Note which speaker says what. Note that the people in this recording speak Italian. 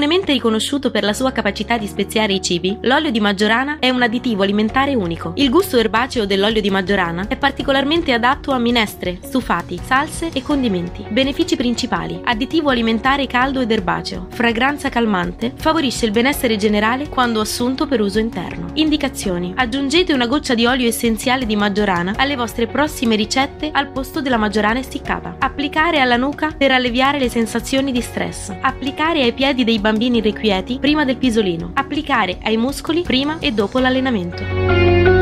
Speaker 1: Comunemente riconosciuto per la sua capacità di speziare i cibi, l'olio di maggiorana è un additivo alimentare unico. Il gusto erbaceo dell'olio di maggiorana è particolarmente adatto a minestre, stufati, salse e condimenti. Benefici principali: additivo alimentare caldo ed erbaceo, fragranza calmante, favorisce il benessere generale quando assunto per uso interno. Indicazioni: aggiungete una goccia di olio essenziale di maggiorana alle vostre prossime ricette al posto della maggiorana essiccata. Applicare alla nuca per alleviare le sensazioni di stress. Applicare ai piedi dei bambini irrequieti prima del pisolino. Applicare ai muscoli prima e dopo l'allenamento.